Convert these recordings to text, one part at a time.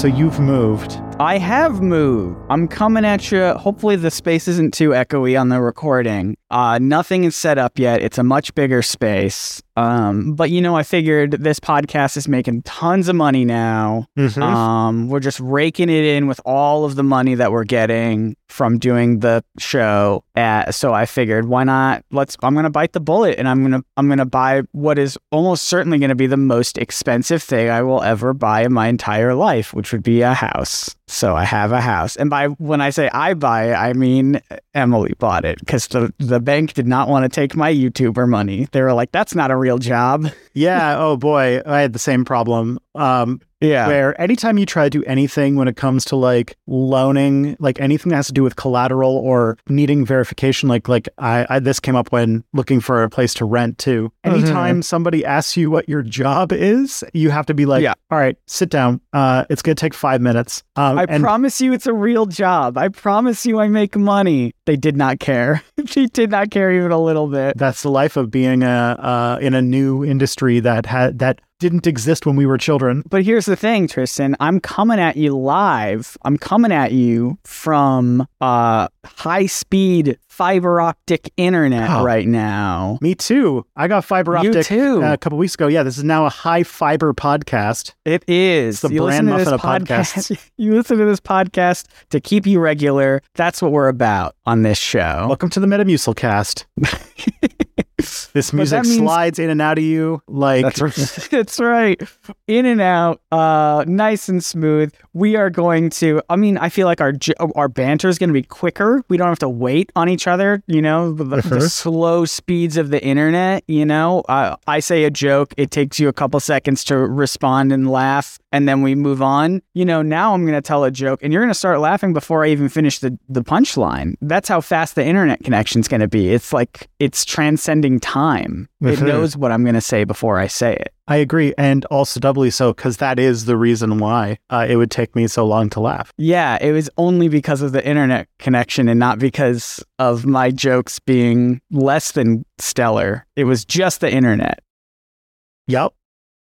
So you've moved. I have moved. I'm coming at you. Hopefully, the space isn't too echoey on the recording. Uh, nothing is set up yet. It's a much bigger space. Um, but you know, I figured this podcast is making tons of money now. Mhm. Um, we're just raking it in with all of the money that we're getting from doing the show. Uh, so I figured, why not? Let's. I'm gonna bite the bullet, and I'm gonna I'm gonna buy what is almost certainly gonna be the most expensive thing I will ever buy in my entire life, which would be a house. So I have a house, and by when I say I buy it, I mean Emily bought it because the the bank did not want to take my YouTuber money. They were like, "That's not a real job." Yeah. Oh boy, I had the same problem. Um, Yeah. where anytime you try to do anything when it comes to like loaning, like anything that has to do with collateral or needing verification, like like I, I this came up when looking for a place to rent too. Anytime somebody asks you what your job is, you have to be like, Yeah. all right, sit down. Uh, it's gonna take five minutes. Um, I and promise you it's a real job. I promise you I make money. They did not care. they did not care even a little bit. that's the life of being a uh, in a new industry that had that didn't exist when we were children. But here's the thing, Tristan. I'm coming at you live. I'm coming at you from uh high speed fiber optic internet Oh. right now. Me too. I got fiber You optic too. uh, a couple weeks ago. Yeah, this is now a high fiber podcast. It is. the you brand listen to this muffin of podcast. you listen to this podcast to keep you regular. That's what we're about on this show. Welcome to the Metamucil cast. this music means- slides in and out of you like That's right. That's right. In and out, uh, nice and smooth. We are going to. I mean, I feel like our our banter is going to be quicker. We don't have to wait on each other. You know, the, the Mhm. slow speeds of the internet. You know, uh, I say a joke, it takes you a couple seconds to respond and laugh, and then we move on. You know, now I'm going to tell a joke, and you're going to start laughing before I even finish the the punchline. That's how fast the internet connection's going to be. It's like it's transcending time. It Mhm. knows what I'm going to say before I say it. I agree, and also doubly so because that is the reason why uh, it would take me so long to laugh. Yeah, it was only because of the internet connection and not because of my jokes being less than stellar. It was just the internet. Yep.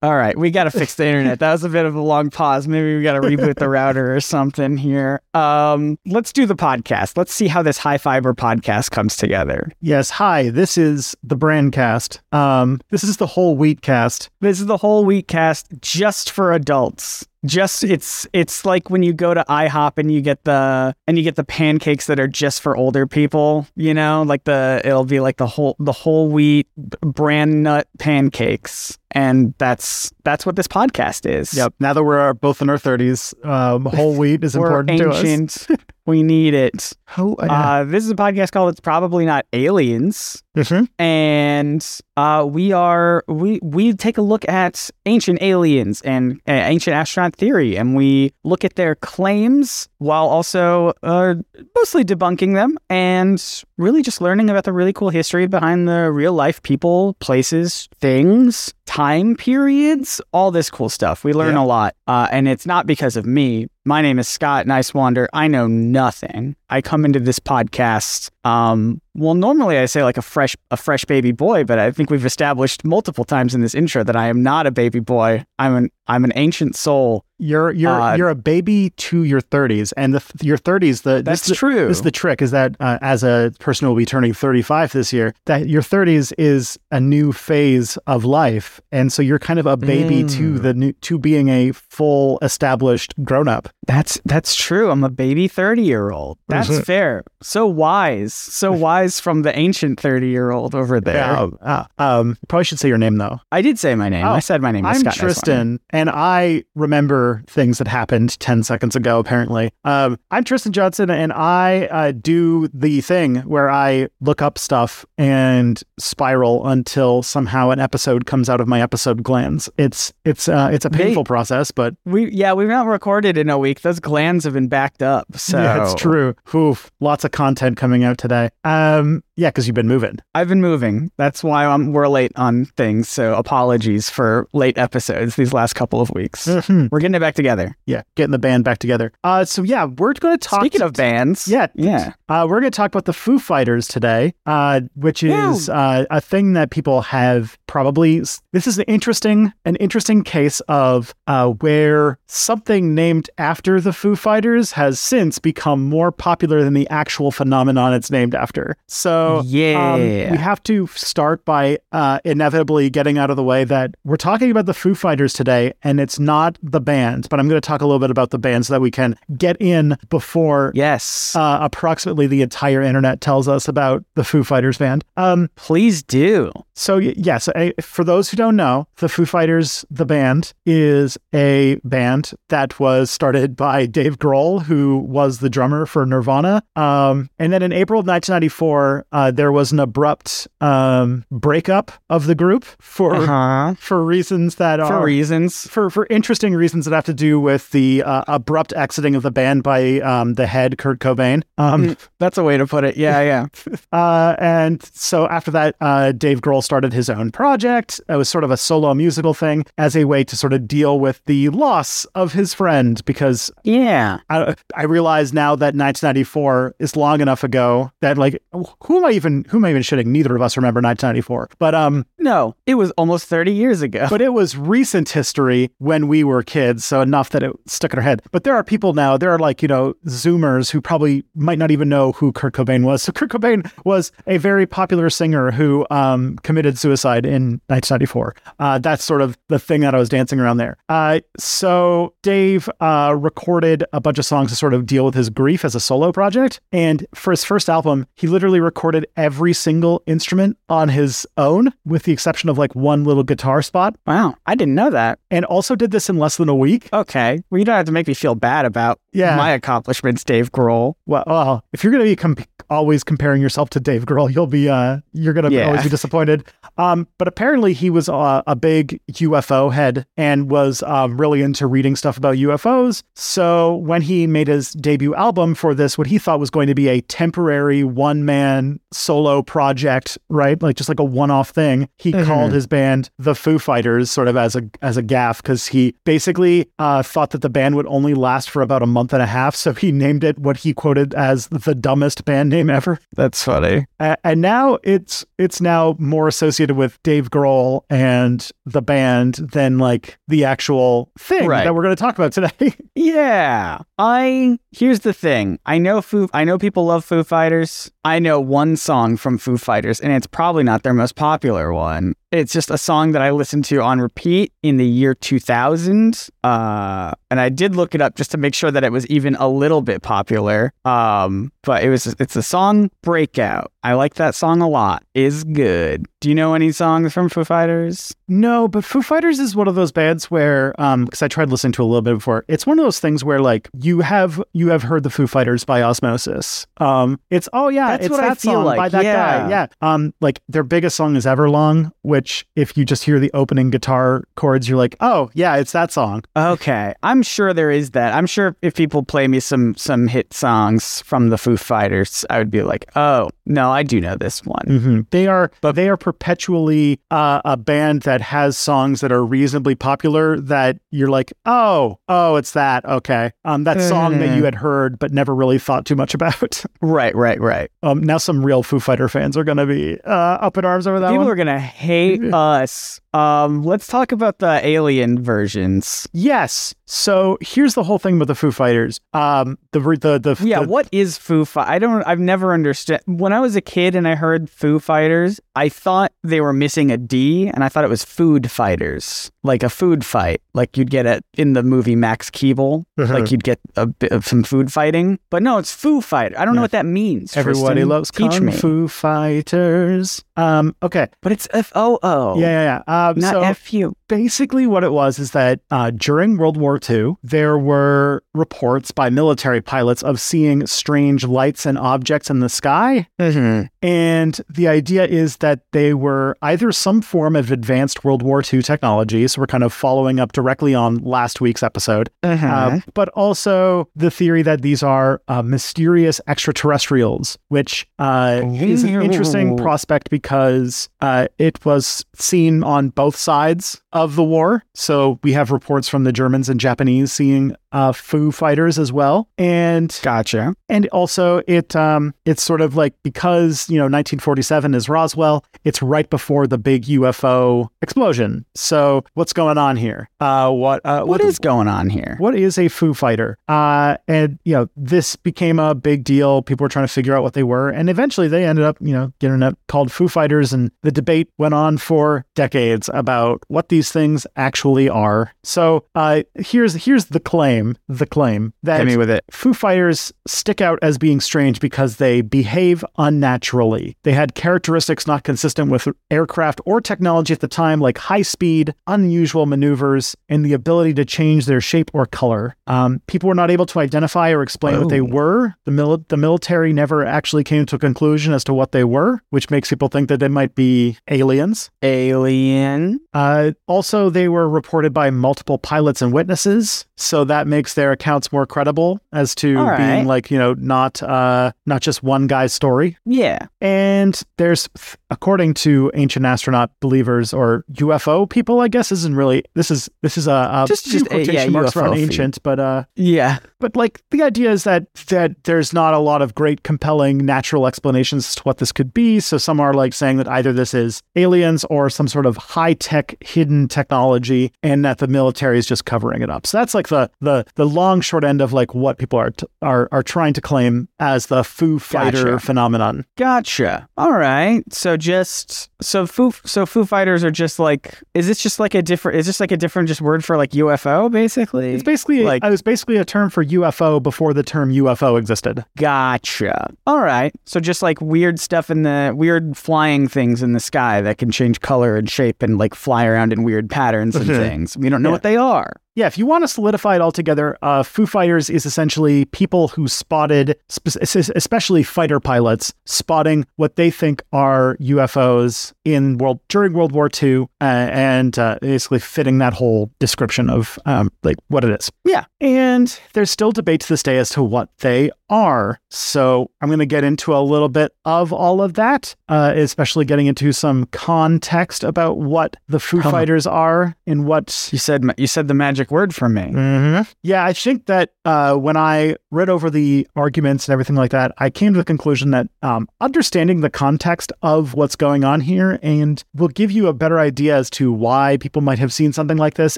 All right, we got to fix the internet. That was a bit of a long pause. Maybe we got to reboot the router or something here. Um, let's do the podcast. Let's see how this high fiber podcast comes together. Yes. Hi. This is the Brandcast. Um, this is the whole wheat cast. This is the whole week cast just for adults. Just it's it's like when you go to IHOP and you get the and you get the pancakes that are just for older people, you know, like the it'll be like the whole the whole wheat bran nut pancakes. And that's that's what this podcast is. Yep. Now that we're both in our thirties, um, whole wheat is important to us. we need it. Oh, Uh, this is a podcast called It's Probably Not Aliens. mhm. and uh, we are we we take a look at ancient aliens and uh, ancient astronaut theory, and we look at their claims while also uh, mostly debunking them, and really just learning about the really cool history behind the real life people, places, things, time periods, all this cool stuff. We learn Yeah. a lot, uh, and it's not because of me. My name is Scott Niswander. I know nothing. I come into this podcast um, well, normally I say like a fresh a fresh baby boy, but I think we've established multiple times in this intro that I am not a baby boy. I'm an I'm an ancient soul. You're you're Uh, you're a baby to your 30s, and the your 30s. The That's this, is the- true. This is the trick: is that uh, as a person who will be turning 35 this year, that your 30s is a new phase of life, and so you're kind of a baby to Mm. the new to being a full established grown up. That's that's true. I'm a baby 30 year old. That's Mhm. fair. So wise. So wise from the ancient 30 year old over there. Uh, um, probably should say your name though. I did say my name. Oh, I said my name. is I'm Scott. Tristan, and I remember things that happened 10 seconds ago, apparently. Um, I'm Tristan Johnson, and I uh, do the thing where I look up stuff and spiral until somehow an episode comes out of my episode glands. It's it's uh, it's a They- painful process, but We yeah, we've not recorded in a week. Those glands have been backed up. So yeah, it's true. Oof, lots of content coming out today. Um, yeah, because you've been moving. I've been moving. That's why I'm, we're late on things. So apologies for late episodes these last couple of weeks. Mhm. We're getting it back together. Yeah, getting the band back together. Uh, so yeah, we're going to talk. Speaking of bands, Yeah. yeah. Uh, we're going to talk about the Foo Fighters today, uh, which is uh, a thing that people have probably. This is an interesting, an interesting case of uh, where something named after the Foo Fighters has since become more popular than the actual phenomenon it's named after. So, Yeah. um, we have to start by uh, inevitably getting out of the way that we're talking about the Foo Fighters today, and it's not the band, but I'm going to talk a little bit about the band so that we can get in before Yes. uh, approximately the entire internet tells us about the Foo Fighters band. Um, Please do. So yes, a, for those who don't know, the Foo Fighters, the band, is a band that was started by Dave Grohl, who was the drummer for Nirvana. Um, and then in April of 1994, uh, there was an abrupt um, breakup of the group for Uh-huh. for reasons that are. For reasons. for for interesting reasons that have to do with the uh, abrupt exiting of the band by um, the head Kurt Cobain. Um, That's a way to put it. Yeah, yeah. uh, and so after that, uh, Dave Grohl started his own project. It was sort of a solo musical thing as a way to sort of deal with the loss of his friend because yeah. I, I realize now that 1994 is long enough ago that like who am I even who am I even shitting? Neither of us remember 1994, but um, No, it was almost 30 years ago. but it was recent history when we were kids, so enough that it stuck in our head. But there are people now, there are like, you know, Zoomers who probably might not even know who Kurt Cobain was. So Kurt Cobain was a very popular singer who um, committed suicide in 1994. Uh, that's sort of the thing that I was dancing around there. Uh, so Dave uh, recorded a bunch of songs to sort of deal with his grief as a solo project. And for his first album, he literally recorded every single instrument on his own, with the exception of like one little guitar spot wow, I didn't know that. and also did this in less than a week. Okay. Well, you don't have to make me feel bad about Yeah. my accomplishments, Dave Grohl. Well, well if you're going to be com- always comparing yourself to Dave Grohl, you'll be uh, you're going to Yeah. always be disappointed. Um, but apparently he was uh, a big UFO head and was um, really into reading stuff about UFOs. So when he made his debut album for this, what he thought was going to be a temporary one man solo project, right? Like just like a one off thing, he Mhm. called his band the Foo Fighters, sort of as a as a gaff, because he basically uh, thought that the band would only last for about a month and a half. So he named it what he quoted as the dumbest band name ever. That's funny. A- and now it's it's now more associated with Dave Grohl and the band than like the actual thing Right. that we're going to talk about today. Yeah. I here's the thing. I know Foo I know people love Foo Fighters. I know one song from Foo Fighters and it's probably not their most popular one. It's just a song that I listened to on repeat in the year 2000. Uh and I did look it up just to make sure that it was even a little bit popular. Um but it was it's the song Breakout. I like that song a lot. Is good. Do you know any songs from Foo Fighters? No, but Foo Fighters is one of those bands where, um, because I tried listening to a little bit before, it's one of those things where like you have you have heard the Foo Fighters by osmosis. Um, it's oh yeah, That's it's what I that feel song like, by that yeah. guy. Yeah. Um, like their biggest song is Everlong, which if you just hear the opening guitar chords, you're like, oh yeah, it's that song. Okay, I'm sure there is that. I'm sure if people play me some some hit songs from the Foo Fighters, I would be like, oh no, I do know this one. Mhm. They are, but they are perpetually uh, a band that has songs that are reasonably popular. That you're like, oh, oh, it's that. Okay, um, that song that you had heard but never really thought too much about. Right, right, right. um, now some real Foo Fighter fans are going to be uh, up in arms over that People one. are gonna hate us. Um, let's talk about the alien versions. yes. So here's the whole thing with the Foo Fighters. Um, the the the Yeah, the- what is Foo Fight? I don't. I've never understood. When I was a kid and I heard Foo Fighters, I thought they were missing a D, and I thought it was Food Fighters, like a food fight, like you'd get it in the movie Max Keeble, Uh-huh. like you'd get a bit of some food fighting. But no, it's Foo Fighter. I don't know what that means. Everybody Tristan. loves Teach Kung me. Fu Fighters. Um, okay. But it's F O O. Yeah, yeah, yeah. Um, Not so F U. basically, what it was is that uh, during World War II, there were reports by military pilots of seeing strange lights and objects in the sky. Mm-hmm. And the idea is that they were either some form of advanced World War II technology. We're kind of following up directly on last week's episode. Uh-huh. Uh, but also the theory that these are uh, mysterious extraterrestrials, which uh, is an interesting prospect because uh, it was seen on both sides of the war. So we have reports from the Germans and Japanese seeing uh, Foo Fighters as well, and Gotcha. and also it um it's sort of like because you know 1947 is Roswell, it's right before the big UFO explosion. So what's going on here? Uh, what uh, what is going on here? what is a Foo Fighter? Uh, and you know, this became a big deal. People were trying to figure out what they were, and eventually they ended up, you know, getting it called Foo Fighters. And the debate went on for decades about what these things actually are. So uh, here's here's the claim: the claim that Hit me with it. Foo Fighters stick out as being strange because they behave unnaturally. They had characteristics not consistent with aircraft or technology at the time, like high speed, unusual maneuvers, and the ability to change their shape or color. Um, people were not able to identify or explain what they Oh. were. The, mil- the military never actually came to a conclusion as to what they were, which makes people think that they might be aliens. Alien. Uh, also, they were reported by multiple pilots and witnesses, so that makes their accounts more credible as to All being like you know not uh, not just one guy's story. Yeah. And there's, according to ancient astronaut believers or UFO people, I guess isn't really this is this is a, a Just- just a- quotation yeah, marks UFO ancient, but uh, Yeah. but like the idea is that that there's not a lot of great compelling natural explanations as to what this could be. So some are like saying that either this is aliens or some sort of high tech hidden technology, and that the military is just covering it up. So that's like the the the long short end of like what people are t- are are trying to claim as the Foo Fighter Gotcha. phenomenon. Gotcha. All right. So just so Foo so Foo Fighters are just like is this just like a different is this like a different just word for like UFO basically? It's basically Like- it was basically a term for UFO before the term UFO existed. Gotcha. All right. So just like weird stuff in the weird flying things in the sky that can change color and shape and like fly around in weird patterns and mm-hmm. things. We don't know Yeah. what they are. Yeah, if you want to solidify it all together, uh, Foo Fighters is essentially people who spotted, especially fighter pilots, spotting what they think are UFOs in world during World War II, uh, and uh, basically fitting that whole description of um, like what it is. Yeah. and there's still debate to this day as to what they are. So I'm going to get into a little bit of all of that, uh, especially getting into some context about what the Foo Huh. Fighters are and what You said you said the magic word for me. Mm-hmm. Yeah, I think that uh, when I read over the arguments and everything like that, I came to the conclusion that um, understanding the context of what's going on here and will give you a better idea as to why people might have seen something like this.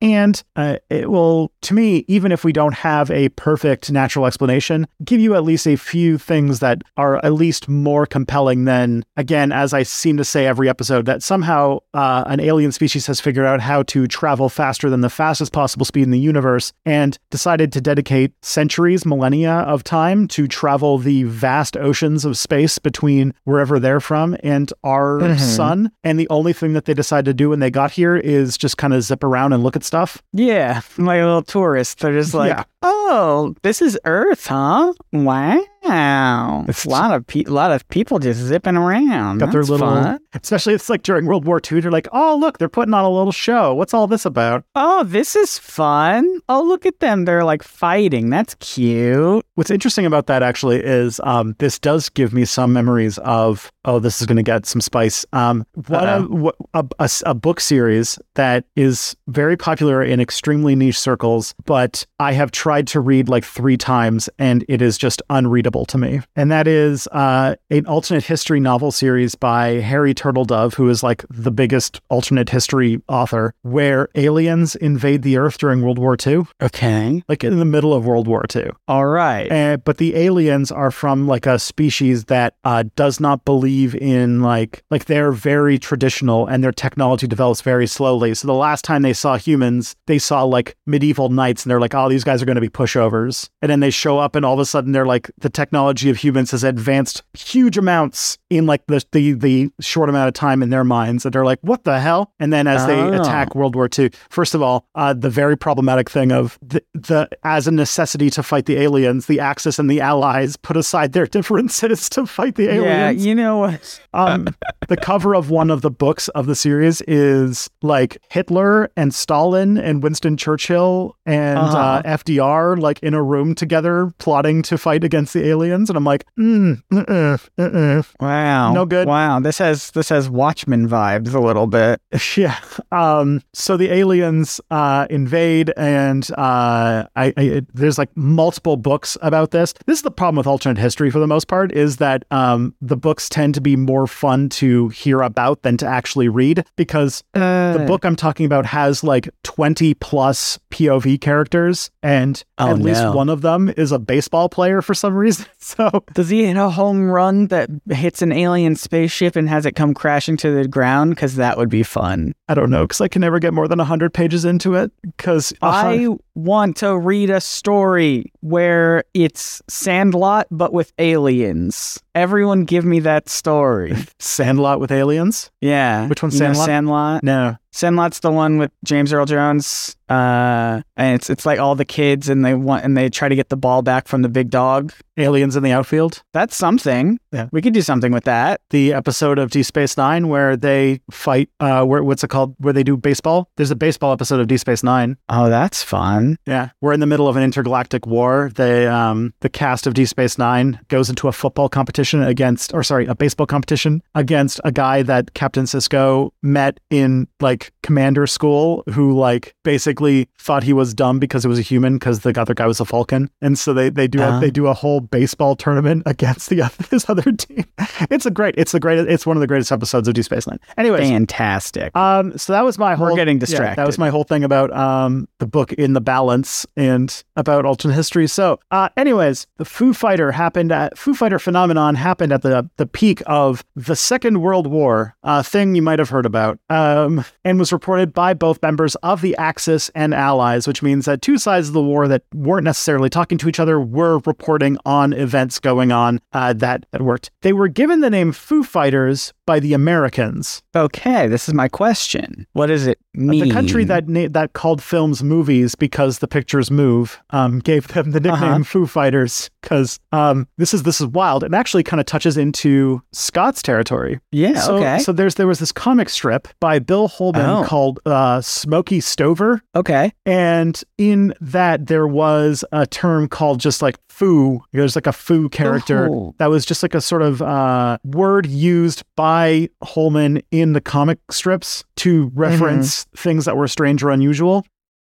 And uh, it will, to me, even if we don't have a perfect natural explanation, give you at least a few things that are at least more compelling than, again, as I seem to say every episode, that somehow uh, an alien species has figured out how to travel faster than the fastest possible speed in the universe and decided to dedicate centuries, millennia of time to travel the vast oceans of space between wherever they're from and our Mhm. sun. And the only thing that they decided to do when they got here is just kind of zip around and look at stuff. Yeah, like a little tourist. They're just like, Yeah. oh, this is Earth, huh? Wow. Wow, It's- a lot of pe- lot of people just zipping around. Got their That's little, fun. especially it's like during World War II. They're like, oh look, they're putting on a little show. What's all this about? Oh, this is fun. Oh, look at them. They're like fighting. That's cute. What's interesting about that actually is um, this does give me some memories of oh this is going to get some spice. Um, one Uh-oh. of, what- a, a s- a book series that is very popular in extremely niche circles, but I have tried to read like three times and it is just unreadable to me. And that is uh, an alternate history novel series by Harry Turtledove, who is like the biggest alternate history author, where aliens invade the Earth during World War II, Okay. like in the middle of World War II. All right. Uh, but the aliens are from like a species that uh, does not believe in like like they're very traditional and their technology develops very slowly. So the last time they saw humans, they saw like medieval knights and they're like, oh, these guys are going to be pushovers. And then they show up and all of a sudden they're like, the technology of humans has advanced huge amounts in like the the, the short amount of time in their minds. And they're like, what the hell? And then as they Oh. attack World War II, first of all, uh, the very problematic thing of the, the as a necessity to fight the aliens, the Axis and the Allies put aside their differences to fight the aliens. yeah, you know what? Um, the cover of one of the books of the series is like Hitler and Stalin and Winston Churchill and Uh-huh. uh, FDR like in a room together plotting to fight against the aliens, and I'm like, mm, uh-uh, uh-uh. Wow. No good. Wow. This has this has Watchmen vibes a little bit. Yeah. Um, so the aliens uh, invade, and uh, I, I there's like multiple books about this. This is the problem with alternate history for the most part is that um, the books tend to be more fun to hear about than to actually read because Uh, the book I'm talking about has like 20 plus POV characters, and Oh, at least one of them is a baseball player for some reason. So Does he hit a home run that hits an alien spaceship and has it come crashing to the ground? Because that would be fun. I don't know because I can never get more than 100 pages into it because I want to read a story where it's Sandlot but with aliens. Everyone give me that story. Sandlot with aliens. Yeah. Which one's You Sandlot? Sandlot? No. Sandlot's the one with James Earl Jones. Uh, and it's it's like all the kids and they want and they try to get the ball back from the big dog. Aliens in the outfield. That's something. Yeah. We could do something with that. The episode of Deep Space Nine where they fight. Uh, where what's it called? Where they do baseball. There's a baseball episode of Deep Space Nine. Oh, that's fun. Yeah, we're in the middle of an intergalactic war. The um the cast of Deep Space Nine goes into a football competition against, or sorry, a baseball competition against a guy that Captain Sisko met in like commander school, who like basically thought he was dumb because it was a human because the other guy was a Vulcan, and so they they do a, Uh-huh. they do a whole baseball tournament against the other, this other team. It's a great, it's the greatest, it's one of the greatest episodes of Deep Space Nine. Anyways, Fantastic. um, so that was my whole. We're getting yeah, that was my whole thing about um the book in the balance and about alternate history. So, uh, anyways, the Foo Fighter happened at Foo Fighter phenomenon happened at the the peak of the Second World War, a thing you might have heard about, um, and was reported by both members of the Axis and Allies, which means that two sides of the war that weren't necessarily talking to each other were reporting on events going on uh, that that worked. They were given the name Foo Fighters by the Americans. okay, this is my question. What does it mean? The country that na- that called films movies because the pictures move um, gave them the nickname Uh-huh. Foo Fighters because um, this is this is wild. It actually kind of touches into Scott's territory. Yeah. so, okay. So there's there was this comic strip by Bill Holman Oh. called uh, Smokey Stover, okay. and in that there was a term called just like foo. There's like a foo character Oh. that was just like a sort of uh, word used by Holman in the comic strips to reference things that were strange or unusual.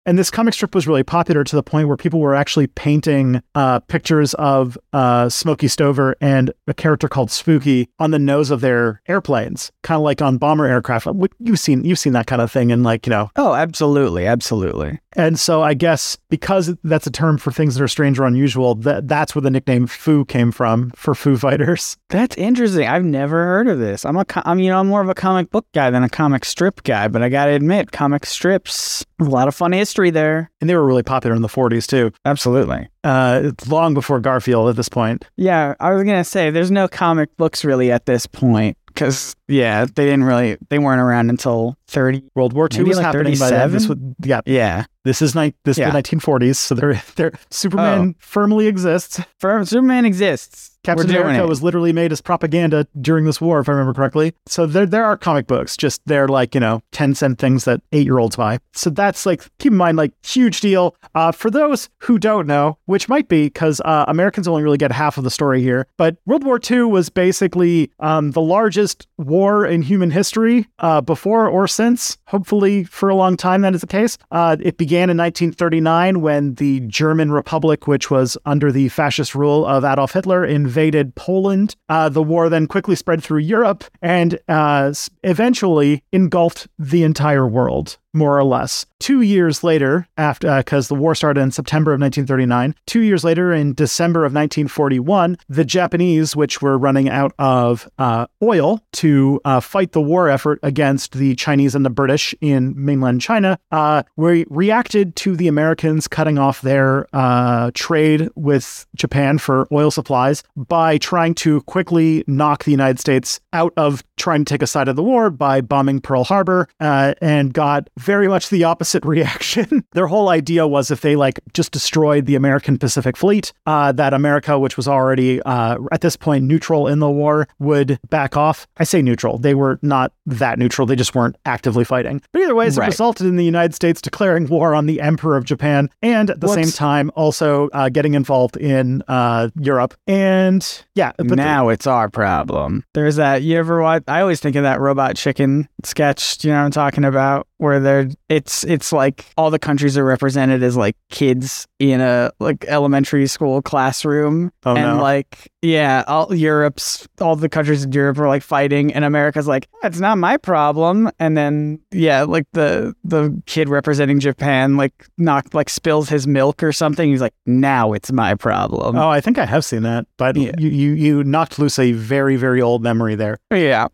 And this comic strip was really popular to the point where people were actually painting uh, pictures of uh, Smokey Stover and a character called Spooky on the nose of their airplanes, kind of like on bomber aircraft. You've seen you've seen that kind of thing, and like you know, Oh, absolutely, absolutely. and so I guess because that's a term for things that are strange or unusual, that that's where the nickname Foo came from for Foo Fighters. That's interesting. I've never heard of this. I'm a, I'm, you know, I'm more of a comic book guy than a comic strip guy, but I gotta admit, comic strips, a lot of fun history there. And they were really popular in the 40s too. Absolutely. Uh, it's long before Garfield at this point. Yeah, I was gonna say there's no comic books really at this point because yeah, they didn't really, they weren't around until thirty. World War II was like happening by then. This 37? yeah. Yeah. This is ni- this Yeah. is the 1940s, so they're, they're Superman firmly exists. For Superman exists. Captain America was literally made as propaganda during this war, if I remember correctly. So there, there are comic books, just they're like, you know, 10 cent things that eight year olds buy. So that's like, keep in mind, like, huge deal. Uh, for those who don't know, which might be because uh, Americans only really get half of the story here, but World War II was basically um, the largest war in human history uh, before or since. Hopefully, for a long time, that is the case. Uh, it began in 1939 when the German Republic, which was under the fascist rule of Adolf Hitler, invaded Poland. Uh, the war then quickly spread through Europe and uh, eventually engulfed the entire world. More or less. Two years later, after because the war started in September of 1939, two years later, in December of 1941, the Japanese, which were running out of uh, oil to uh, fight the war effort against the Chinese and the British in mainland China, uh, we reacted to the Americans cutting off their uh, trade with Japan for oil supplies by trying to quickly knock the United States out of trying to take a side of the war by bombing Pearl Harbor uh, and got very much the opposite reaction. Their whole idea was if they like just destroyed the American Pacific Fleet, uh, that America, which was already uh, at this point neutral in the war, would back off. I say neutral; they were not that neutral; they just weren't actively fighting. But either way, Right. it resulted in the United States declaring war on the Emperor of Japan, and at the same time also uh, getting involved in uh, Europe. And yeah, but the- now it's our problem. There's that. You ever watch? I always think of that Robot Chicken sketch. Do you know what I'm talking about? Where they're it's it's like all the countries are represented as like kids in a like elementary school classroom, Oh, and no. like yeah, all Europe's all the countries in Europe are like fighting, and America's like that's not my problem. And then yeah, like the the kid representing Japan like knocked like spills his milk or something. He's like now it's my problem. Oh, I think I have seen that, but Yeah. you, you you knocked loose a very very old memory there. yeah.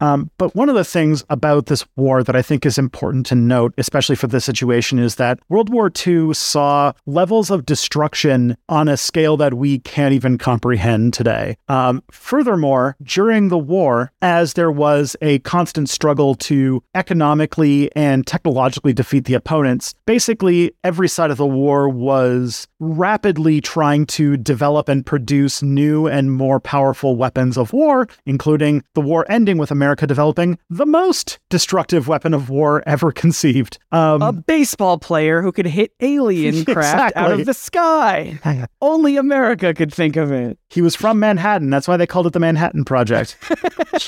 Um, but one of the things about this war that I think is important to note, especially for this situation, is that World War II saw levels of destruction on a scale that we can't even comprehend today. Um, furthermore, during the war, as there was a constant struggle to economically and technologically defeat the opponents, basically every side of the war was rapidly trying to develop and produce new and more powerful weapons of war, including the war ending with America developing the most destructive weapon of war ever conceived. Um, a baseball player who could hit alien craft out of the sky. Only America could think of it. He was from Manhattan. That's why they called it the Manhattan Project.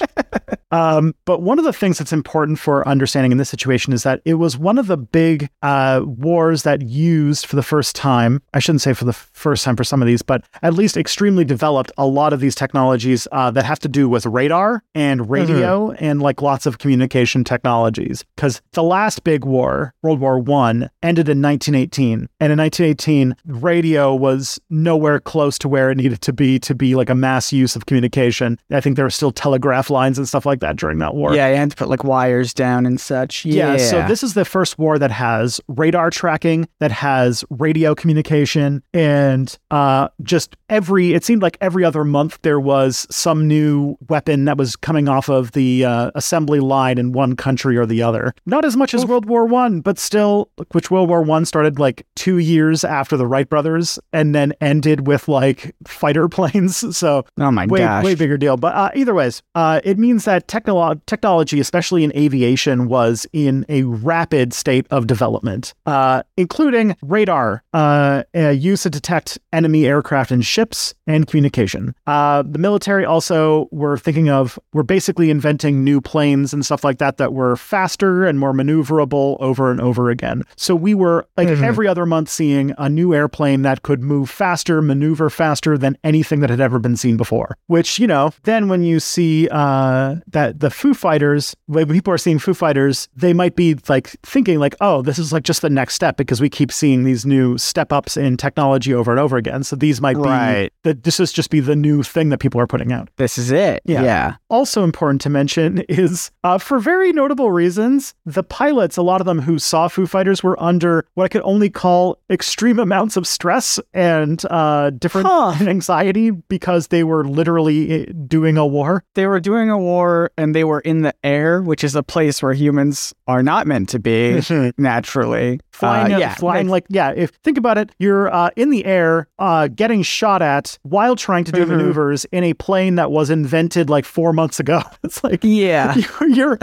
um, but one of the things that's important for understanding in this situation is that it was one of the big uh, wars that used for the first time. I shouldn't say for the first time for some of these, but at least extremely developed a lot of these technologies uh, that have to do with radar and radio and like lots of communication technologies. Because the last big war, World War One, ended in 1918, and in 1918, radio was nowhere close to where it needed to be to be like a mass use of communication. I think there were still telegraph lines and stuff like that during that war. Yeah, you had to put like wires down and such. Yeah. Yeah, so this is the first war that has radar tracking, that has radio communication, and uh, just every, it seemed like every other month there was some new weapon that was coming off of the uh, assembly line in one country or the other. Not as much as World War One, but still, which World War One started like two years after the Wright brothers and then ended with like fighter planes. So oh my way gosh. way bigger deal. But uh, either ways, uh, it means that technolo- technology, especially in aviation, was in a rapid state of development, uh, including radar, uh, uh, used to detect enemy aircraft and ships, and communication. Uh, the military also were thinking of were basically inventing new planes and stuff like that that were faster and more maneuverable over and over again. So we were like Mhm. every other month seeing a new airplane that could move faster, maneuver faster than anything that had ever been seen before. Which, you know, then when you see uh, that the Foo Fighters, when people are seeing Foo Fighters, they might be like thinking like, oh, this is like just the next step because we keep seeing these new step ups in technology over and over again. So these might Right. be that this is just be the new thing that people are putting out. This is it. Yeah. Yeah. Also important to mention is, uh, for very notable reasons, the pilots, a lot of them who saw Foo Fighters, were under what I could only call extreme amounts of stress and uh, different Huh. anxiety because they were literally uh, doing a war. They were doing a war and they were in the air, which is a place where humans are not meant to be naturally. Flying, Uh, yeah. flying makes- like yeah. If think about it, you're uh, in the air, uh, getting shot at while trying to do Mhm. maneuvers in a plane that was invented like four months ago. It's like Yeah. you're, you're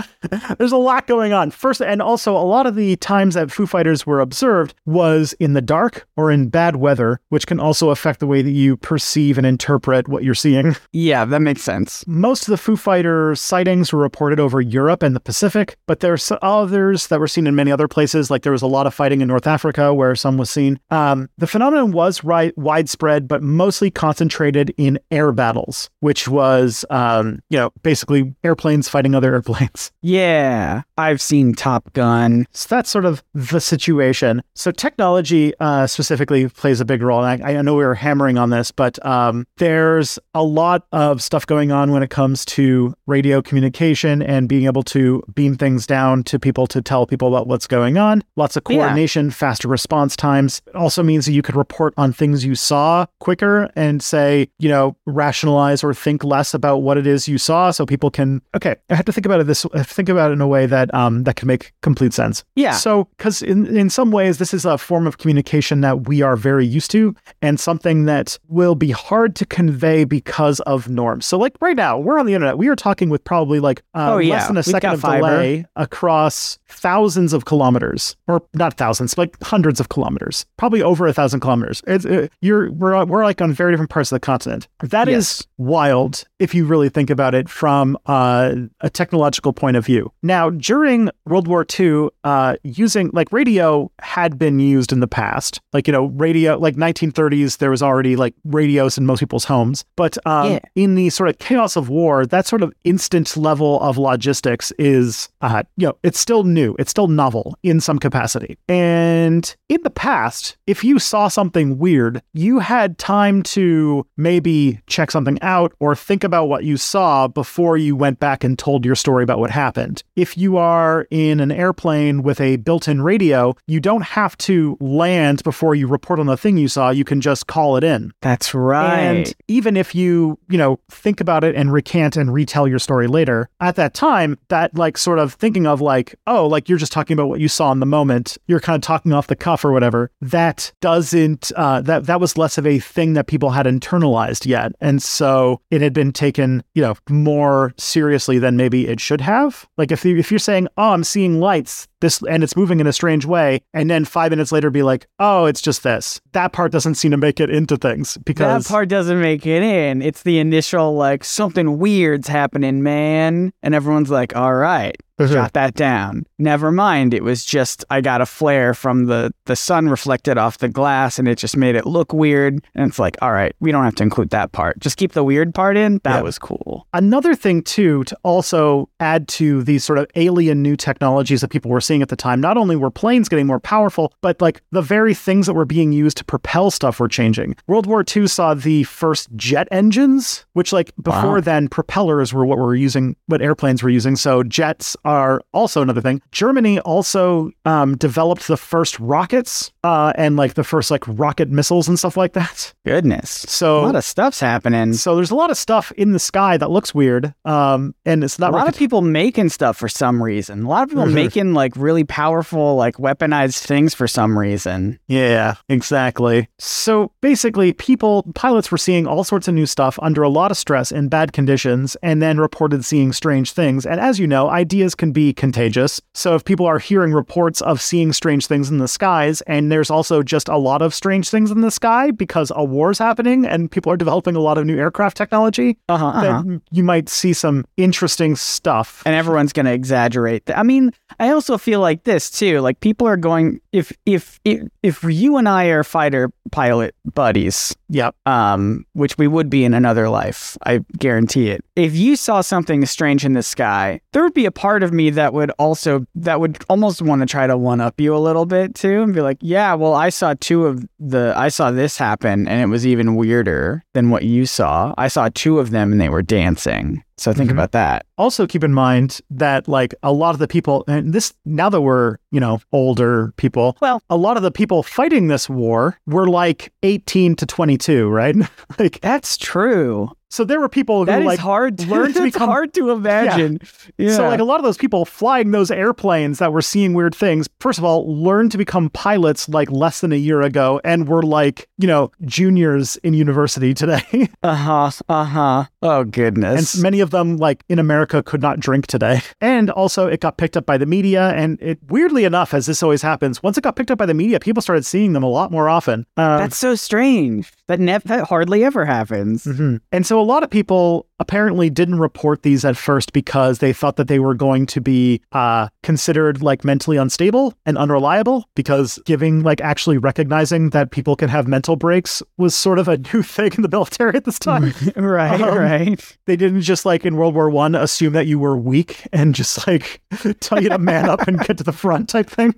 there's a lot going on first and also a lot of the times that foo fighters were observed was in the dark or in bad weather which can also affect the way that you perceive and interpret what you're seeing Yeah, that makes sense. most of the foo fighter sightings were reported over europe and the pacific but there's others that were seen in many other places like there was a lot of fighting in north africa where some was seen um, the phenomenon was ri- widespread but mostly concentrated in air battles which was um, you know basically airplanes fighting other airplanes Yeah. I've seen Top Gun. so that's sort of the situation. So technology uh, specifically plays a big role. And I, I know we were hammering on this, but um, there's a lot of stuff going on when it comes to radio communication and being able to beam things down to people to tell people about what's going on. Lots of Yeah. coordination, faster response times. It also means that you could report on things you saw quicker and say, you know, rationalize or think less about what it is you saw, so people can. Okay, I have to think about it this. Think about it in a way that um that can make complete sense. Yeah. So, because in, in some ways, this is a form of communication that we are very used to and something that will be hard to convey because of norms. So, like right now, we're on the internet. We are talking with probably like uh, Oh, yeah. less than a We've second of fiber. delay across thousands of kilometers, or not thousands, like hundreds of kilometers, probably over a thousand kilometers. It's, uh, you're we're, we're like on very different parts of the continent. That is Yes. wild if you really think about it from uh, a technological point of view. Now, during World War II, uh, using like radio had been used in the past. Like, you know, radio, like 1930s, there was already like radios in most people's homes. But um, Yeah. in the sort of chaos of war, that sort of instant level of logistics is, uh, you know, it's still new, it's still novel in some capacity. And in the past, if you saw something weird, you had time to maybe check something out or think about what you saw before you went back and told your story about what happened. If you are in an airplane with a built in radio, you don't have to land before you report on the thing you saw. You can just call it in. That's right. And even if you, you know, think about it and recant and retell your story later, at that time, that like sort of thinking of like, oh, like you're just talking about what you saw in the moment, you're kind of talking off the cuff or whatever, that doesn't, uh, that, that was less of a thing that people had internalized yet. And so it had been taken, you know, more seriously than maybe it should have. Like if, you, if you're saying, oh, I'm seeing lights, this, and it's moving in a strange way, and then five minutes later be like, oh, it's just this. That part doesn't seem to make it into things because that part doesn't make it in. It's the initial like something weird's happening, man, and everyone's like, "All right, uh-huh. jot that down." Never mind, it was just I got a flare from the the sun reflected off the glass, and it just made it look weird. And it's like, "All right, we don't have to include that part. Just keep the weird part in." That Yeah. was cool. Another thing, too, to also add to these sort of alien new technologies that people were seeing at the time, not only were planes getting more powerful, but like the very things that were being used to propel stuff were changing. World War II saw the first jet engines, which, like, before Wow. then, propellers were what we were using, what airplanes were using. So jets are also another thing. Germany also um, developed the first rockets uh, and like the first like rocket missiles and stuff like that. Goodness, So a lot of stuff's happening. so there's a lot of stuff in the sky that looks weird, um, and it's a lot of people making stuff for some reason. A lot of people Mhm. making like really powerful, like weaponized things for some reason. Yeah, exactly. So basically, people, pilots were seeing all sorts of new stuff under a lot of stress in bad conditions and then reported seeing strange things. And as you know, ideas can be contagious. So if people are hearing reports of seeing strange things in the skies, and there's also just a lot of strange things in the sky because a war's happening and people are developing a lot of new aircraft technology, Uh-huh, then you might see some interesting stuff. and everyone's going to exaggerate that. I mean, I also feel feel like this too. Like people are going if if if, if you and I are fighter pilot buddies, Yep. um, which we would be in another life, I guarantee it. If you saw something strange in the sky, there would be a part of me that would also that would almost want to try to one up you a little bit too, and be like, yeah, well, I saw two of the I saw this happen, and it was even weirder than what you saw. I saw two of them, and they were dancing. So think Mhm. about that. Also, keep in mind that like a lot of the people, and this now that we're you know older people, Well- a lot of the people fighting this war were like eighteen to twenty two, right? like, That's true. so there were people who That is like hard. To, learn to become- hard to imagine. Yeah. So, like a lot of those people flying those airplanes that were seeing weird things, first of all, learned to become pilots like less than a year ago and were like, you know, juniors in university today. uh huh. Uh huh. Oh goodness. and many of them, like in America, could not drink today. And also, it got picked up by the media. And it, weirdly enough, as this always happens, once it got picked up by the media, people started seeing them a lot more often. Uh, That's so strange. That nev- that hardly ever happens. Mhm. And so a lot of people apparently didn't report these at first because they thought that they were going to be uh, considered like mentally unstable and unreliable because giving like actually recognizing that people can have mental breaks was sort of a new thing in the military at this time. right. Um, right. they didn't just like in World War One assume that you were weak and just like tell you to man up and get to the front type thing.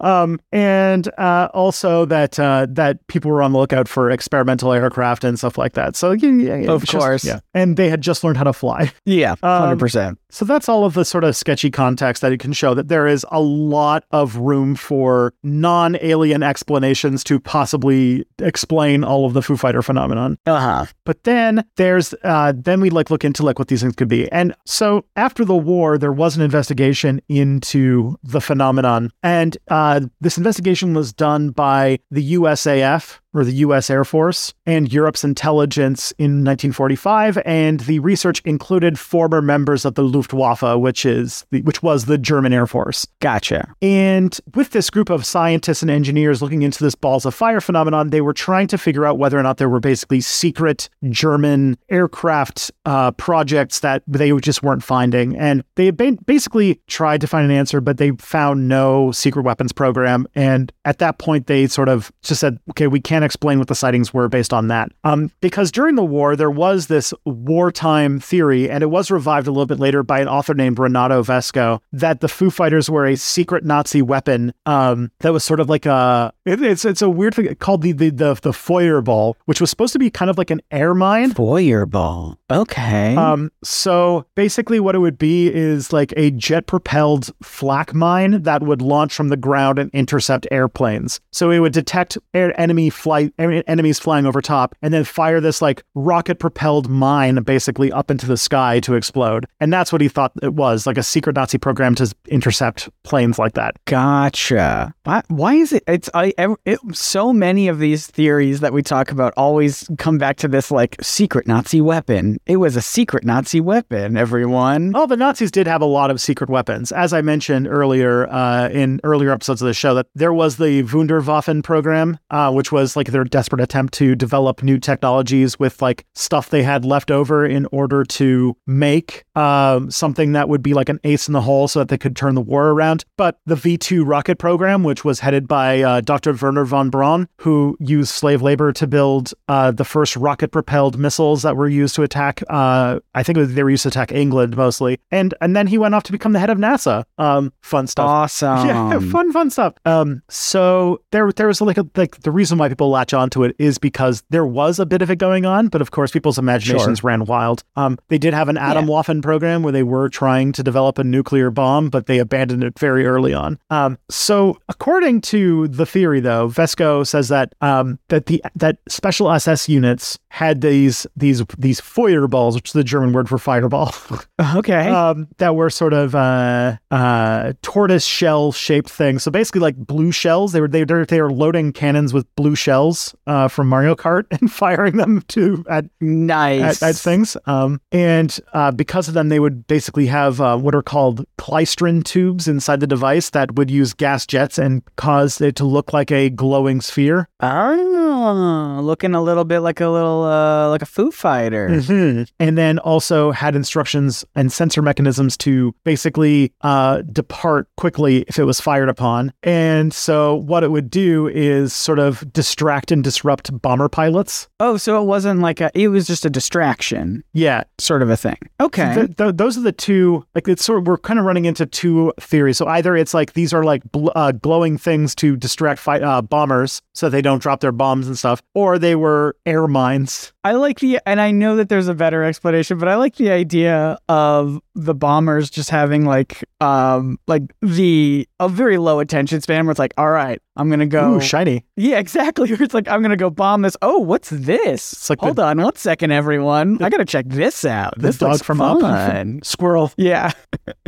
Um, and uh, also that uh, that people were on the lookout for experimental aircraft and stuff like that. So yeah, yeah, yeah, Of just- course. yeah. And they had just learned how to fly. Yeah. Um, Hundred percent. So that's all of the sort of sketchy context that it can show that there is a lot of room for non-alien explanations to possibly explain all of the Foo Fighter phenomenon. Uh huh. But then there's uh, then we like look into like what these things could be. And so after the war, there was an investigation into the phenomenon, and uh, this investigation was done by the USAF or the U.S. Air Force and Europe's intelligence in 1945, and the research included former members of the Luftwaffe, which is the, which was the German Air Force. Gotcha. And with this group of scientists and engineers looking into this balls of fire phenomenon, they were trying to figure out whether or not there were basically secret German aircraft uh, projects that they just weren't finding. And they had ba- basically tried to find an answer, but they found no secret weapons program. And at that point, they sort of just said, okay, we can't explain what the sightings were based on that. Um, because during the war, there was this wartime theory, and it was revived a little bit later by an author named Renato Vesco, that the Foo Fighters were a secret Nazi weapon um, that was sort of like a it- it's it's a weird thing called the the the, the Feuerball, which was supposed to be kind of like an air mine. Foyer ball. Okay. Um, so basically, what it would be is like a jet propelled flak mine that would launch from the ground and intercept airplanes. So it would detect air enemy flight enemies flying over top, and then fire this like rocket propelled mine basically up into the sky to explode. And that's what he thought it was like a secret Nazi program to intercept planes like that. Gotcha. Why, why is it? It's I. It, so many of these theories that we talk about always come back to this like secret Nazi weapon. It was a secret Nazi weapon. Everyone. Oh, the Nazis did have a lot of secret weapons. As I mentioned earlier uh, in earlier episodes of the show, that there was the Wunderwaffen program, uh, which was like their desperate attempt to develop new technologies with like stuff they had left over in order to make um, something that would be like an ace in the hole so that they could turn the war around. But the V 2 rocket program, which was headed by uh, Dr. Wernher von Braun, who used slave labor to build uh, the first rocket propelled missiles that were used to attack, uh, I think was, they were used to attack England mostly. And and then he went off to become the head of NASA. Um, fun stuff. Awesome. Yeah, fun, fun stuff. Um, so there, there was like a like the reason why people latch onto it is because there was a bit of it going on, but of course people's imaginations ran wild. Um, they did have an Atom Waffen program where they were trying to develop a nuclear bomb, but they abandoned it very early on. Um, so according to the theory, though, Vesco says that um, that the that special SS units had these these these Feuerballs, which is the German word for fireball. Okay. um, that were sort of uh, uh, tortoise shell shaped things. So basically, like blue shells. They were they were they were loading cannons with blue shells shells uh, from Mario Kart and firing them to at Nice. at, at things. Um, and uh, because of them, they would basically have uh, what are called klystron tubes inside the device that would use gas jets and cause it to look like a glowing sphere. Oh, looking a little bit like a little uh, like a Foo Fighter. Mhm. And then also had instructions and sensor mechanisms to basically uh, depart quickly if it was fired upon. And so what it would do is sort of distract and disrupt bomber pilots. Oh, so it wasn't like a. It was just a distraction, Yeah, sort of a thing. Okay. Th- th- those are the two. Like it's sort of we're kind of running into two theories. So either it's like these are like bl- uh, glowing things to distract fight uh, bombers so they don't drop their bombs and stuff, or they were air mines. I like the, and I know that there's a better explanation, but I like the idea of the bombers just having like, um, like the a very low attention span where it's like, all right, I'm gonna go. Ooh, shiny. yeah, exactly. Where it's like, I'm gonna go bomb this. Oh, what's this? It's like Hold the- on one second, everyone. I gotta check this out. The This dog looks from fun. Up. Squirrel. Yeah.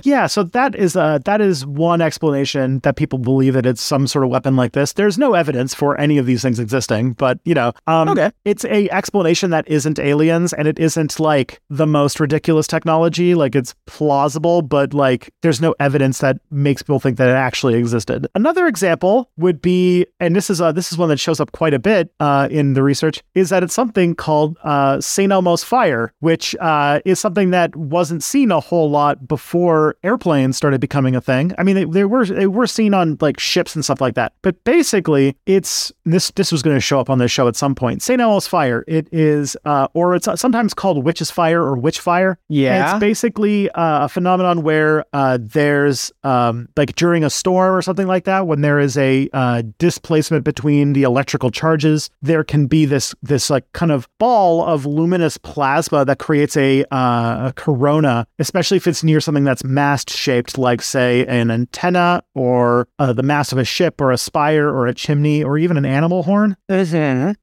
Yeah, so that is uh that is one explanation that people believe that it's some sort of weapon like this. There's no evidence for any of these things existing, but you know, um, Okay. it's a explanation that isn't aliens and it isn't like the most ridiculous technology. Like it's plausible, but like there's no evidence that makes people think that it actually existed. Another example would be, and this is uh this is one that shows up quite a bit uh, in the research, is that it's something called uh, St. Elmo's fire, which uh, is something that wasn't seen a whole lot before airplanes started becoming a thing. I mean, they, they were they were seen on like ships and stuff like that, but basically, it's this this was going to show up on this show at some point. St. Elmo's fire. It is, uh, or it's sometimes called witch's fire or witch fire. And Yeah. it's basically uh, a phenomenon where uh, there's um, like during a storm or something like that, when there is a uh, displacement between the electrical charges, there can be this this like kind of ball of luminous plasma that creates a, uh, a corona, especially if it's near something that's mast shaped, like say an antenna or uh, the mast of a ship or a spire or a chimney or even an animal horn.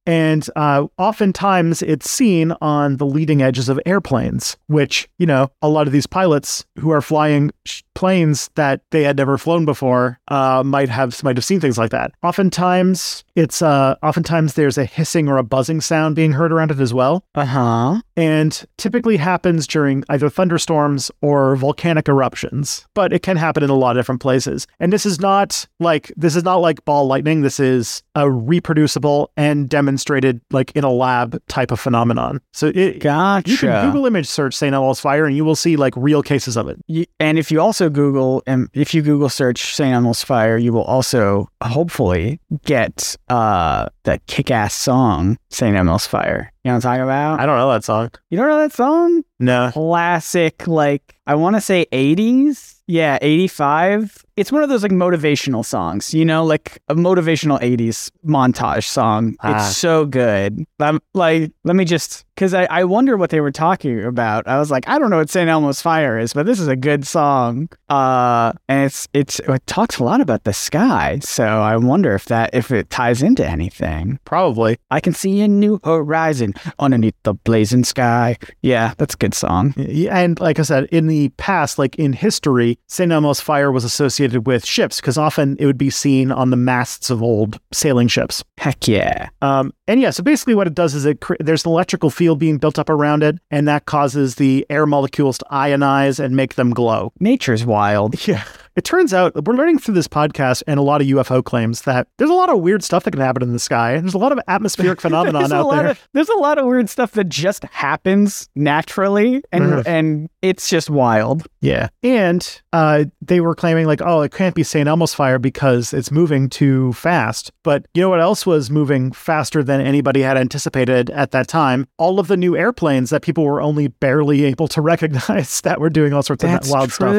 And uh, oftentimes it's seen on the leading edges of airplanes, which, you know, a lot of these pilots who are flying sh- planes that they had never flown before uh, might have might have seen things like that. Oftentimes it's uh, oftentimes there's a hissing or a buzzing sound being heard around it as well Uh huh. and typically happens during either thunderstorms or volcanic eruptions but it can happen in a lot of different places and this is not like this is not like ball lightning this is a reproducible and demonstrated like in a lab type of phenomenon so it, Gotcha. you can google image search st elmo's fire and you will see like real cases of it You- and if you also Google, and if you Google search St. Elmo's Fire, you will also hopefully get uh, that kick-ass song, St. Elmo's Fire. You know what I'm talking about? i don't know that song You don't know that song? no Classic, like I want to say 80s. Yeah, 85. It's one of those like motivational songs, you know, like a motivational 80s montage song. Ah. It's so good. Um, like, let me just, because I, I wonder what they were talking about. I was like, I don't know what St. Elmo's Fire is, but this is a good song. Uh, and it's, it's, it talks a lot about the sky. So I wonder if that, if it ties into anything. probably I can see a new horizon underneath the blazing sky. Yeah, that's a good song. Yeah, And like I said, in the past, like in history, St. Elmo's fire was associated with ships because often it would be seen on the masts of old sailing ships. Heck yeah. Um, and yeah, so basically what it does is it cre- there's an electrical field being built up around it, and that causes the air molecules to ionize and make them glow. Nature's wild. Yeah. It turns out we're learning through this podcast and a lot of UFO claims that there's a lot of weird stuff that can happen in the sky. There's a lot of atmospheric phenomenon out there. Of, there's a lot of weird stuff that just happens naturally, and Mhm. and it's just wild. Yeah. And uh, they were claiming, like, oh, it can't be St. Elmo's fire because it's moving too fast. But you know what else was moving faster than anybody had anticipated at that time? All of the new airplanes that people were only barely able to recognize that were doing all sorts That's of wild stuff.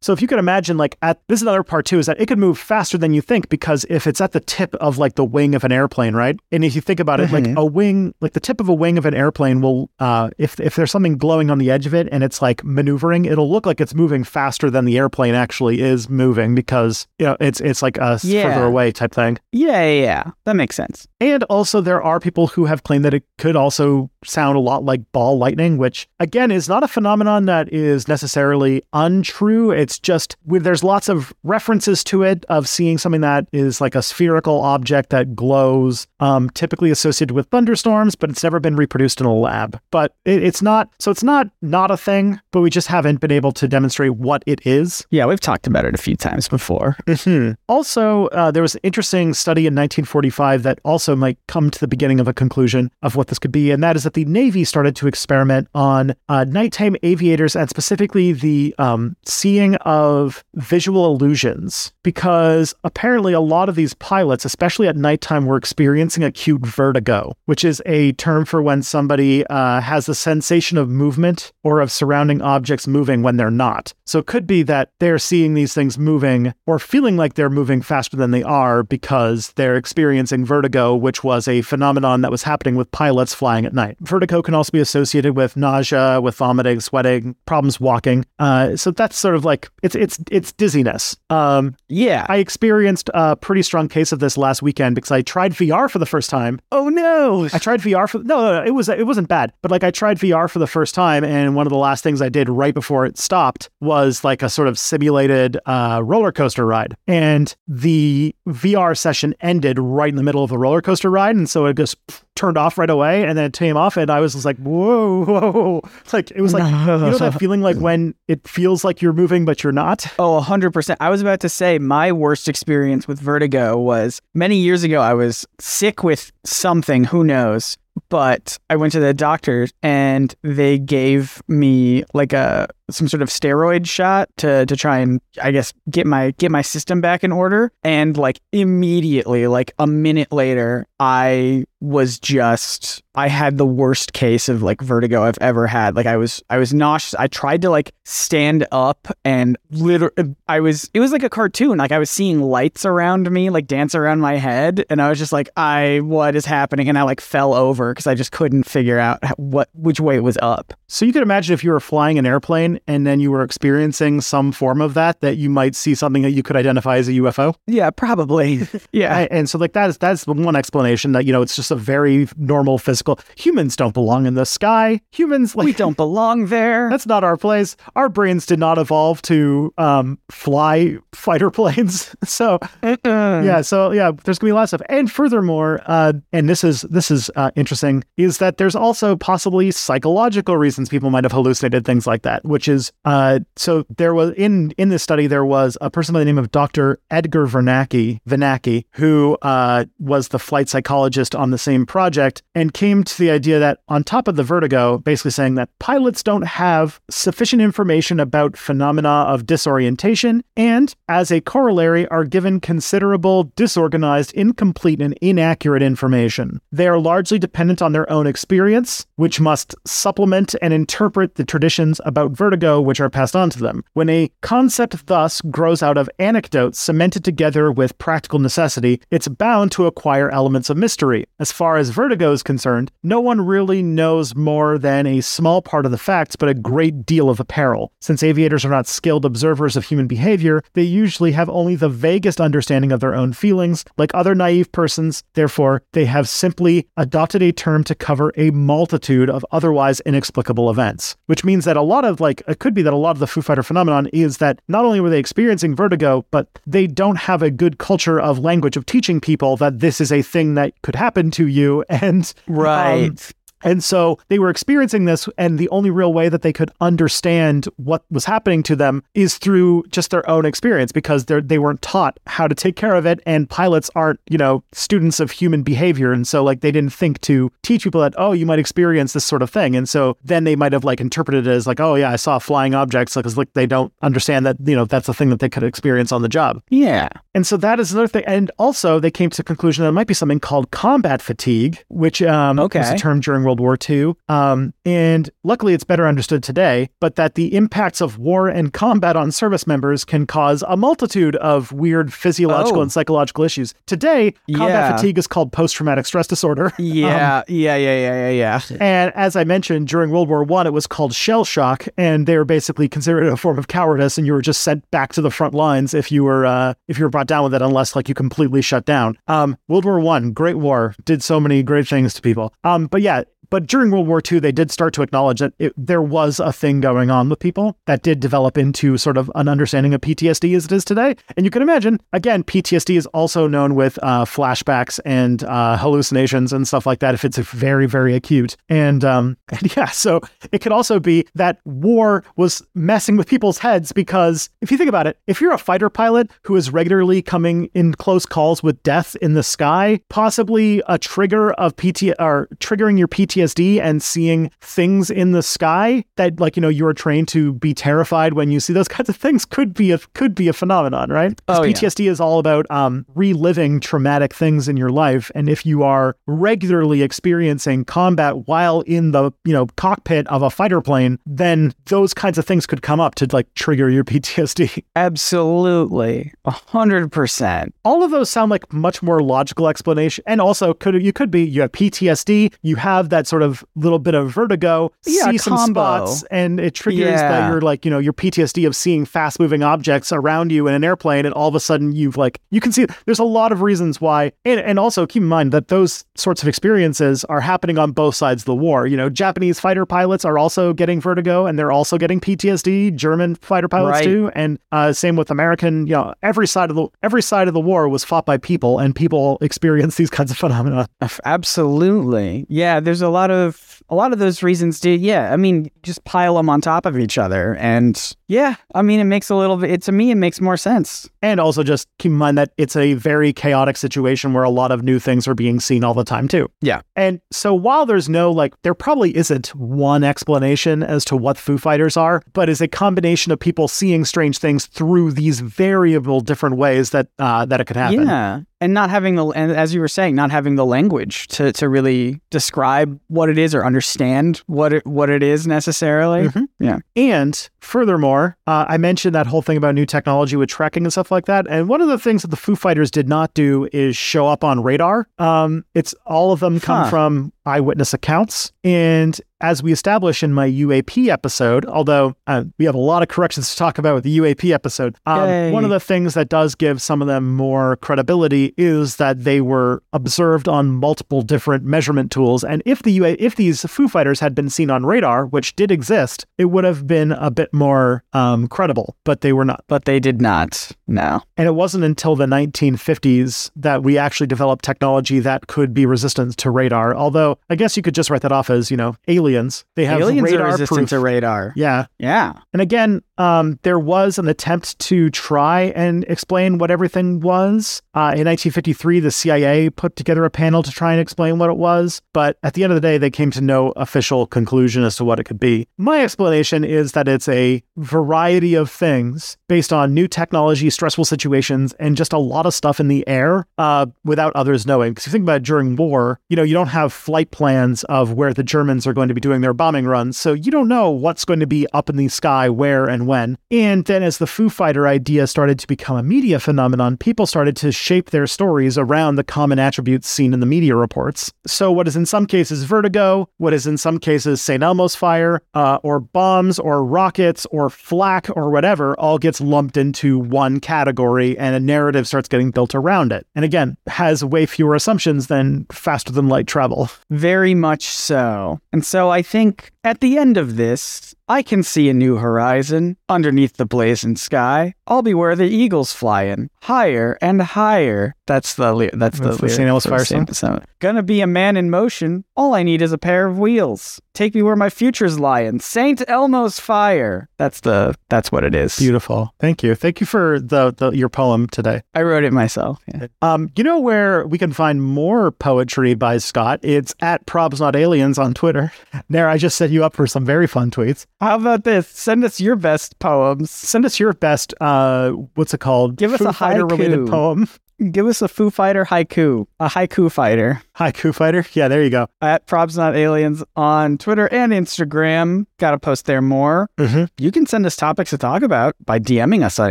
So if you could imagine, like, at this is another part too, is that it could move faster than you think because if it's at the tip of like the wing of an airplane, right? And if you think about it, like Mhm. a wing, like the tip of a wing of an airplane will, uh, if if there's something glowing on the edge of it and it's like maneuvering, it'll look like it's moving faster than the airplane actually is moving because you know it's it's like a Yeah. further away type thing. Yeah, yeah, yeah. That makes sense. And also, there are people who have claimed that it could also sound a lot like ball lightning, which again is not a phenomenon that is necessarily untrue. It's just with there's lots of references to it of seeing something that is like a spherical object that glows, um, typically associated with thunderstorms, but it's never been reproduced in a lab. But it, it's not, so it's not not a thing, but we just haven't been able to demonstrate what it is. Yeah, we've talked about it a few times before. Mm-hmm. Also, uh, there was an interesting study in 1945 that also might come to the beginning of a conclusion of what this could be, and that is that the Navy started to experiment on uh, nighttime aviators and specifically the um, seeing of visual illusions, because apparently a lot of these pilots, especially at nighttime, were experiencing acute vertigo, which is a term for when somebody uh, has a sensation of movement or of surrounding objects moving when they're not. So it could be that they're seeing these things moving or feeling like they're moving faster than they are because they're experiencing vertigo, which was a phenomenon that was happening with pilots flying at night. Vertigo can also be associated with nausea, with vomiting, sweating, problems walking. Uh, so that's sort of like it's it's it's dizziness. Um, Yeah. I experienced a pretty strong case of this last weekend because I tried VR for the first time. oh no. I tried VR for no, no, no, it was it wasn't bad, but like I tried VR for the first time, and one of the last things I did right before it stopped was like a sort of simulated uh, roller coaster ride, and the VR session ended right in the middle of the roller coaster ride, and so it just turned off right away, and then it came off, and I was just like, whoa, whoa, like it was like you know that feeling like when it feels like you're moving but you're not. Oh, 100%. I was about to say my worst experience with vertigo was many years ago. I was sick with something, who knows? But I went to the doctor and they gave me like a some sort of steroid shot to to try and I guess get my get my system back in order and like immediately like a minute later I was just I had the worst case of like vertigo I've ever had. Like I was I was nauseous. I tried to like stand up and literally I was it was like a cartoon. Like I was seeing lights around me like dance around my head and I was just like I what is happening and I like fell over because I just couldn't figure out what which way it was up. So you could imagine if you were flying an airplane and then you were experiencing some form of that, that you might see something that you could identify as a UFO. Yeah, probably. yeah. And so like that is that's one explanation that you know it's just a very normal physical. Humans don't belong in the sky. Humans like we don't belong there. That's not our place. Our brains did not evolve to um, fly fighter planes. So yeah, so yeah, there's gonna be lots of. And furthermore, uh, and this is this is uh, interesting, is that there's also possibly psychological reasons people might have hallucinated things like that. Which is, uh, so there was in in this study there was a person by the name of Dr. Edgar Vinacke, Vinacke, who uh, was the flight psychologist on the same project, and came to the idea that on top of the vertigo, basically saying that pilots don't have sufficient information about phenomena of disorientation, and as a corollary, are given considerable disorganized, incomplete, and inaccurate information. They are largely dependent on their own experience, which must supplement and interpret the traditions about vertigo which are passed on to them. When a concept thus grows out of anecdotes cemented together with practical necessity, it's bound to acquire elements of mystery. As far as vertigo is concerned, no one really knows more than a small part of the facts, but a great deal of apparel. Since aviators are not skilled observers of human behavior, they usually have only the vaguest understanding of their own feelings. Like other naive persons, therefore, they have simply adopted a term to cover a multitude of otherwise inexplicable events. Which means that a lot of, like, it could be that a lot of the Foo Fighter phenomenon is that not only were they experiencing vertigo, but they don't have a good culture of language of teaching people that this is a thing that could happen to you. And Right. um, and so they were experiencing this, and the only real way that they could understand what was happening to them is through just their own experience because they they weren't taught how to take care of it. And pilots aren't, you know, students of human behavior. And so, like, they didn't think to teach people that, oh, you might experience this sort of thing. And so then they might have, like, interpreted it as, like, oh, yeah, I saw flying objects because, like, they don't understand that, you know, that's a thing that they could experience on the job. yeah. And so that is another thing. And also, they came to the conclusion that it might be something called combat fatigue, which um, was a term during World War II. Um, and luckily, it's better understood today, but that the impacts of war and combat on service members can cause a multitude of weird physiological Oh. and psychological issues. Today, combat Yeah. fatigue is called post traumatic stress disorder. Yeah. yeah. Yeah. Yeah. Yeah. Yeah. And as I mentioned, during World War One, it was called shell shock, and they were basically considered a form of cowardice, and you were just sent back to the front lines if you were uh, if you were brought down with it, unless like you completely shut down. Um, World War One, great war, did so many great things to people. Um, but yeah, but during World War II, they did start to acknowledge that it, there was a thing going on with people that did develop into sort of an understanding of PTSD as it is today. And you can imagine, again, PTSD is also known with uh, flashbacks and uh, hallucinations and stuff like that if it's very, very acute. And, um, and yeah, so it could also be that war was messing with people's heads because if you think about it, if you're a fighter pilot who is regularly coming in close calls with death in the sky, possibly a trigger of PT or triggering your PTSD and seeing things in the sky that like you know you're trained to be terrified when you see those kinds of things could be a could be a phenomenon, right? Oh, yeah. PTSD is all about um, reliving traumatic things in your life, and if you are regularly experiencing combat while in the you know cockpit of a fighter plane, then those kinds of things could come up to like trigger your PTSD. Absolutely. A hundred percent. All of those sound like much more logical explanation, and also could you could be you have PTSD, you have that sort of little bit of vertigo, Yeah, see some combo. spots, and it triggers that you're like you know your PTSD of seeing fast moving objects around you in an airplane, and all of a sudden you've like you can see there's a lot of reasons why, and and also keep in mind that those sorts of experiences are happening on both sides of the war. You know, Japanese fighter pilots are also getting vertigo, and they're also getting PTSD. German fighter pilots Right. too, and uh, same with American. You know, every side of the every side of the war was fought by people, and people experience these kinds of phenomena. Absolutely. Yeah, there's a lot of a lot of those reasons do yeah, I mean, just pile them on top of each other and yeah, I mean it makes a little bit it to me it makes more sense. And also just keep in mind that it's a very chaotic situation where a lot of new things are being seen all the time too. Yeah. And so while there's no like there probably isn't one explanation as to what Foo Fighters are, but is a combination of people seeing strange things through these variable different ways that uh, that it could happen. Yeah. And not having the and as you were saying, not having the language to, to really describe what it is or understand what it what it is necessarily. Mhm. Yeah. And furthermore, uh, I mentioned that whole thing about new technology with tracking and stuff like that. And one of the things that the Foo Fighters did not do is show up on radar. Um, it's all of them come Huh. from eyewitness accounts. And as we established in my UAP episode, although uh, we have a lot of corrections to talk about with the UAP episode, um, one of the things that does give some of them more credibility is that they were observed on multiple different measurement tools. And if the UA, if these Foo Fighters had been seen on radar, which did exist, it would have been a bit more um, credible. But they were not. But they did not. No. And it wasn't until the 1950s that we actually developed technology that could be resistant to radar. Although I guess you could just write that off as you know aliens. They have Aliens radar are resistant proof. to radar. yeah, Yeah. and again, um, there was an attempt to try and explain what everything was. Uh, in 1953, the CIA put together a panel to try and explain what it was, but at the end of the day, they came to no official conclusion as to what it could be. My explanation is that it's a variety of things based on new technology, stressful situations, and just a lot of stuff in the air uh, without others knowing. Because you think about it during war, you know, you don't have flight plans of where the Germans are going to be doing their bombing runs, so you don't know what's going to be up in the sky, where and when. And then as the Foo Fighter idea started to become a media phenomenon, people started to shape their stories around the common attributes seen in the media reports. So what is in some cases vertigo, what is in some cases St. Elmo's fire, uh, or bombs, or rockets, or flak, or whatever, all gets lumped into one category, and a narrative starts getting built around it. And again, has way fewer assumptions than faster than light travel. Very much so. And so I think at the end of this, I can see a new horizon underneath the blazing sky. I'll be where the eagles flying higher and higher. That's the ly- that's, That's the, the St. Elmo's Fire. So, Gonna be a man in motion. All I need is a pair of wheels. Take me where my future's lying. Saint Elmo's fire. That's the that's what it is. Beautiful. Thank you. Thank you for the, the your poem today. I wrote it myself. Yeah. Um, you know where we can find more poetry by Scott? It's at Probs Not Aliens on Twitter. There, I just set you up for some very fun tweets. How about this? Send us your best poems. Send us your best, uh, what's it called? Give us Foo a fighter related poem. Give us a Foo Fighter haiku. A haiku fighter. Haiku fighter. Yeah, there you go. at Probs Not Aliens on Twitter and Instagram. Got to post there more. Mm-hmm. You can send us topics to talk about by DMing us on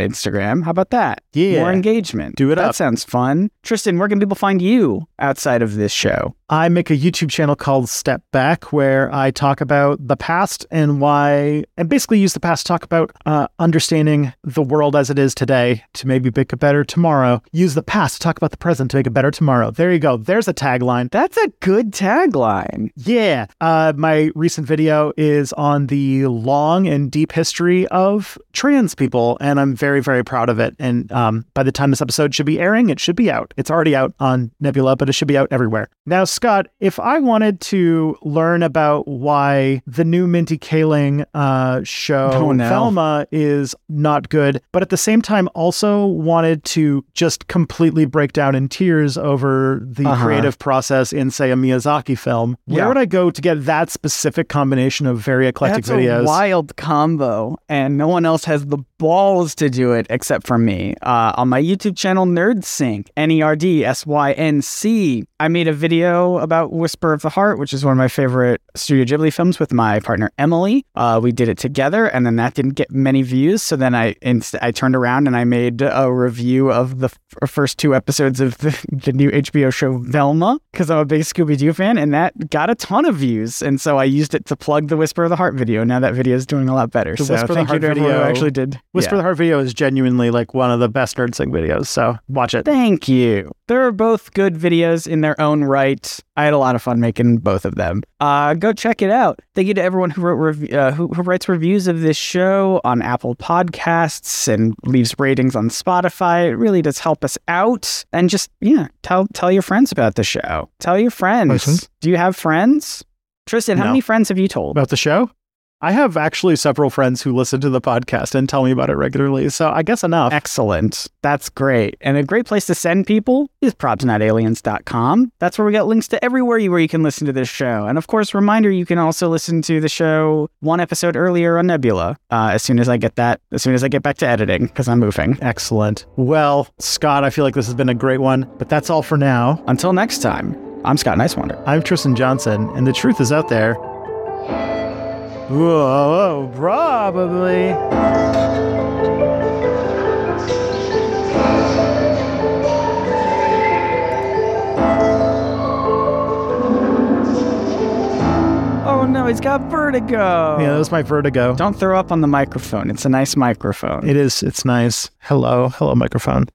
Instagram. How about that? Yeah. More engagement. Do it that up. sounds fun. Tristan, where can people find you outside of this show? I make a YouTube channel called Step Back where I talk about the past and why, and basically use the past to talk about uh, understanding the world as it is today to maybe make a better tomorrow. Use the past to talk about the present to make a better tomorrow. There you go. There's a tagline. That's a good tagline. Yeah. Uh, my recent video is on the long and deep history of trans people, and I'm very, very proud of it. And um, by the time this episode should be airing, it should be out. It's already out on Nebula, but it should be out everywhere. Now, Scott, if I wanted to learn about why the new Mindy Kaling uh, show, Oh, no. Velma, is not good, but at the same time also wanted to just completely break down in tears over the Uh-huh. creative process in, say, a Miyazaki film, where Yeah. would I go to get that specific combination of very eclectic That's videos? a wild combo, and no one else has the balls to do it except for me. Uh, on my YouTube channel, NerdSync, N E R D S Y N C, I made a video about Whisper of the Heart, which is one of my favorite Studio Ghibli films, with my partner Emily. Uh, we did it together, and then that didn't get many views. So then I inst- I turned around and I made a review of the f- first two episodes of the, the new HBO show Velma because I'm a big Scooby Doo fan, and that got a ton of views. And so I used it to plug the Whisper of the Heart video. Now that video is doing a lot better. The so Whisper of the thank you Heart to video- actually did. Whisper yeah. the Heart video is genuinely like one of the best NerdSync videos, so watch it. Thank you. They're both good videos in their own right. I had a lot of fun making both of them. Uh, go check it out. Thank you to everyone who wrote rev- uh, who, who writes reviews of this show on Apple Podcasts and leaves ratings on Spotify. It really does help us out. And just yeah, tell tell your friends about the show. Tell your friends. Listen. Do you have friends? Tristan, how No. many friends have you told? About the show? I have actually several friends who listen to the podcast and tell me about it regularly, so I guess enough. Excellent. That's great. And a great place to send people is probsnotaliens.com. That's where we got links to everywhere you, where you can listen to this show. And of course, reminder you can also listen to the show one episode earlier on Nebula uh, as soon as I get that, as soon as I get back to editing because I'm moving. Excellent. Well, Scott, I feel like this has been a great one, but that's all for now. Until next time, I'm Scott Niswander. I'm Tristan Johnson, and the truth is out there. Whoa, probably. Oh no, he's got vertigo. Yeah, that was my vertigo. Don't throw up on the microphone. It's a nice microphone. It is. It's nice. Hello. Hello, microphone.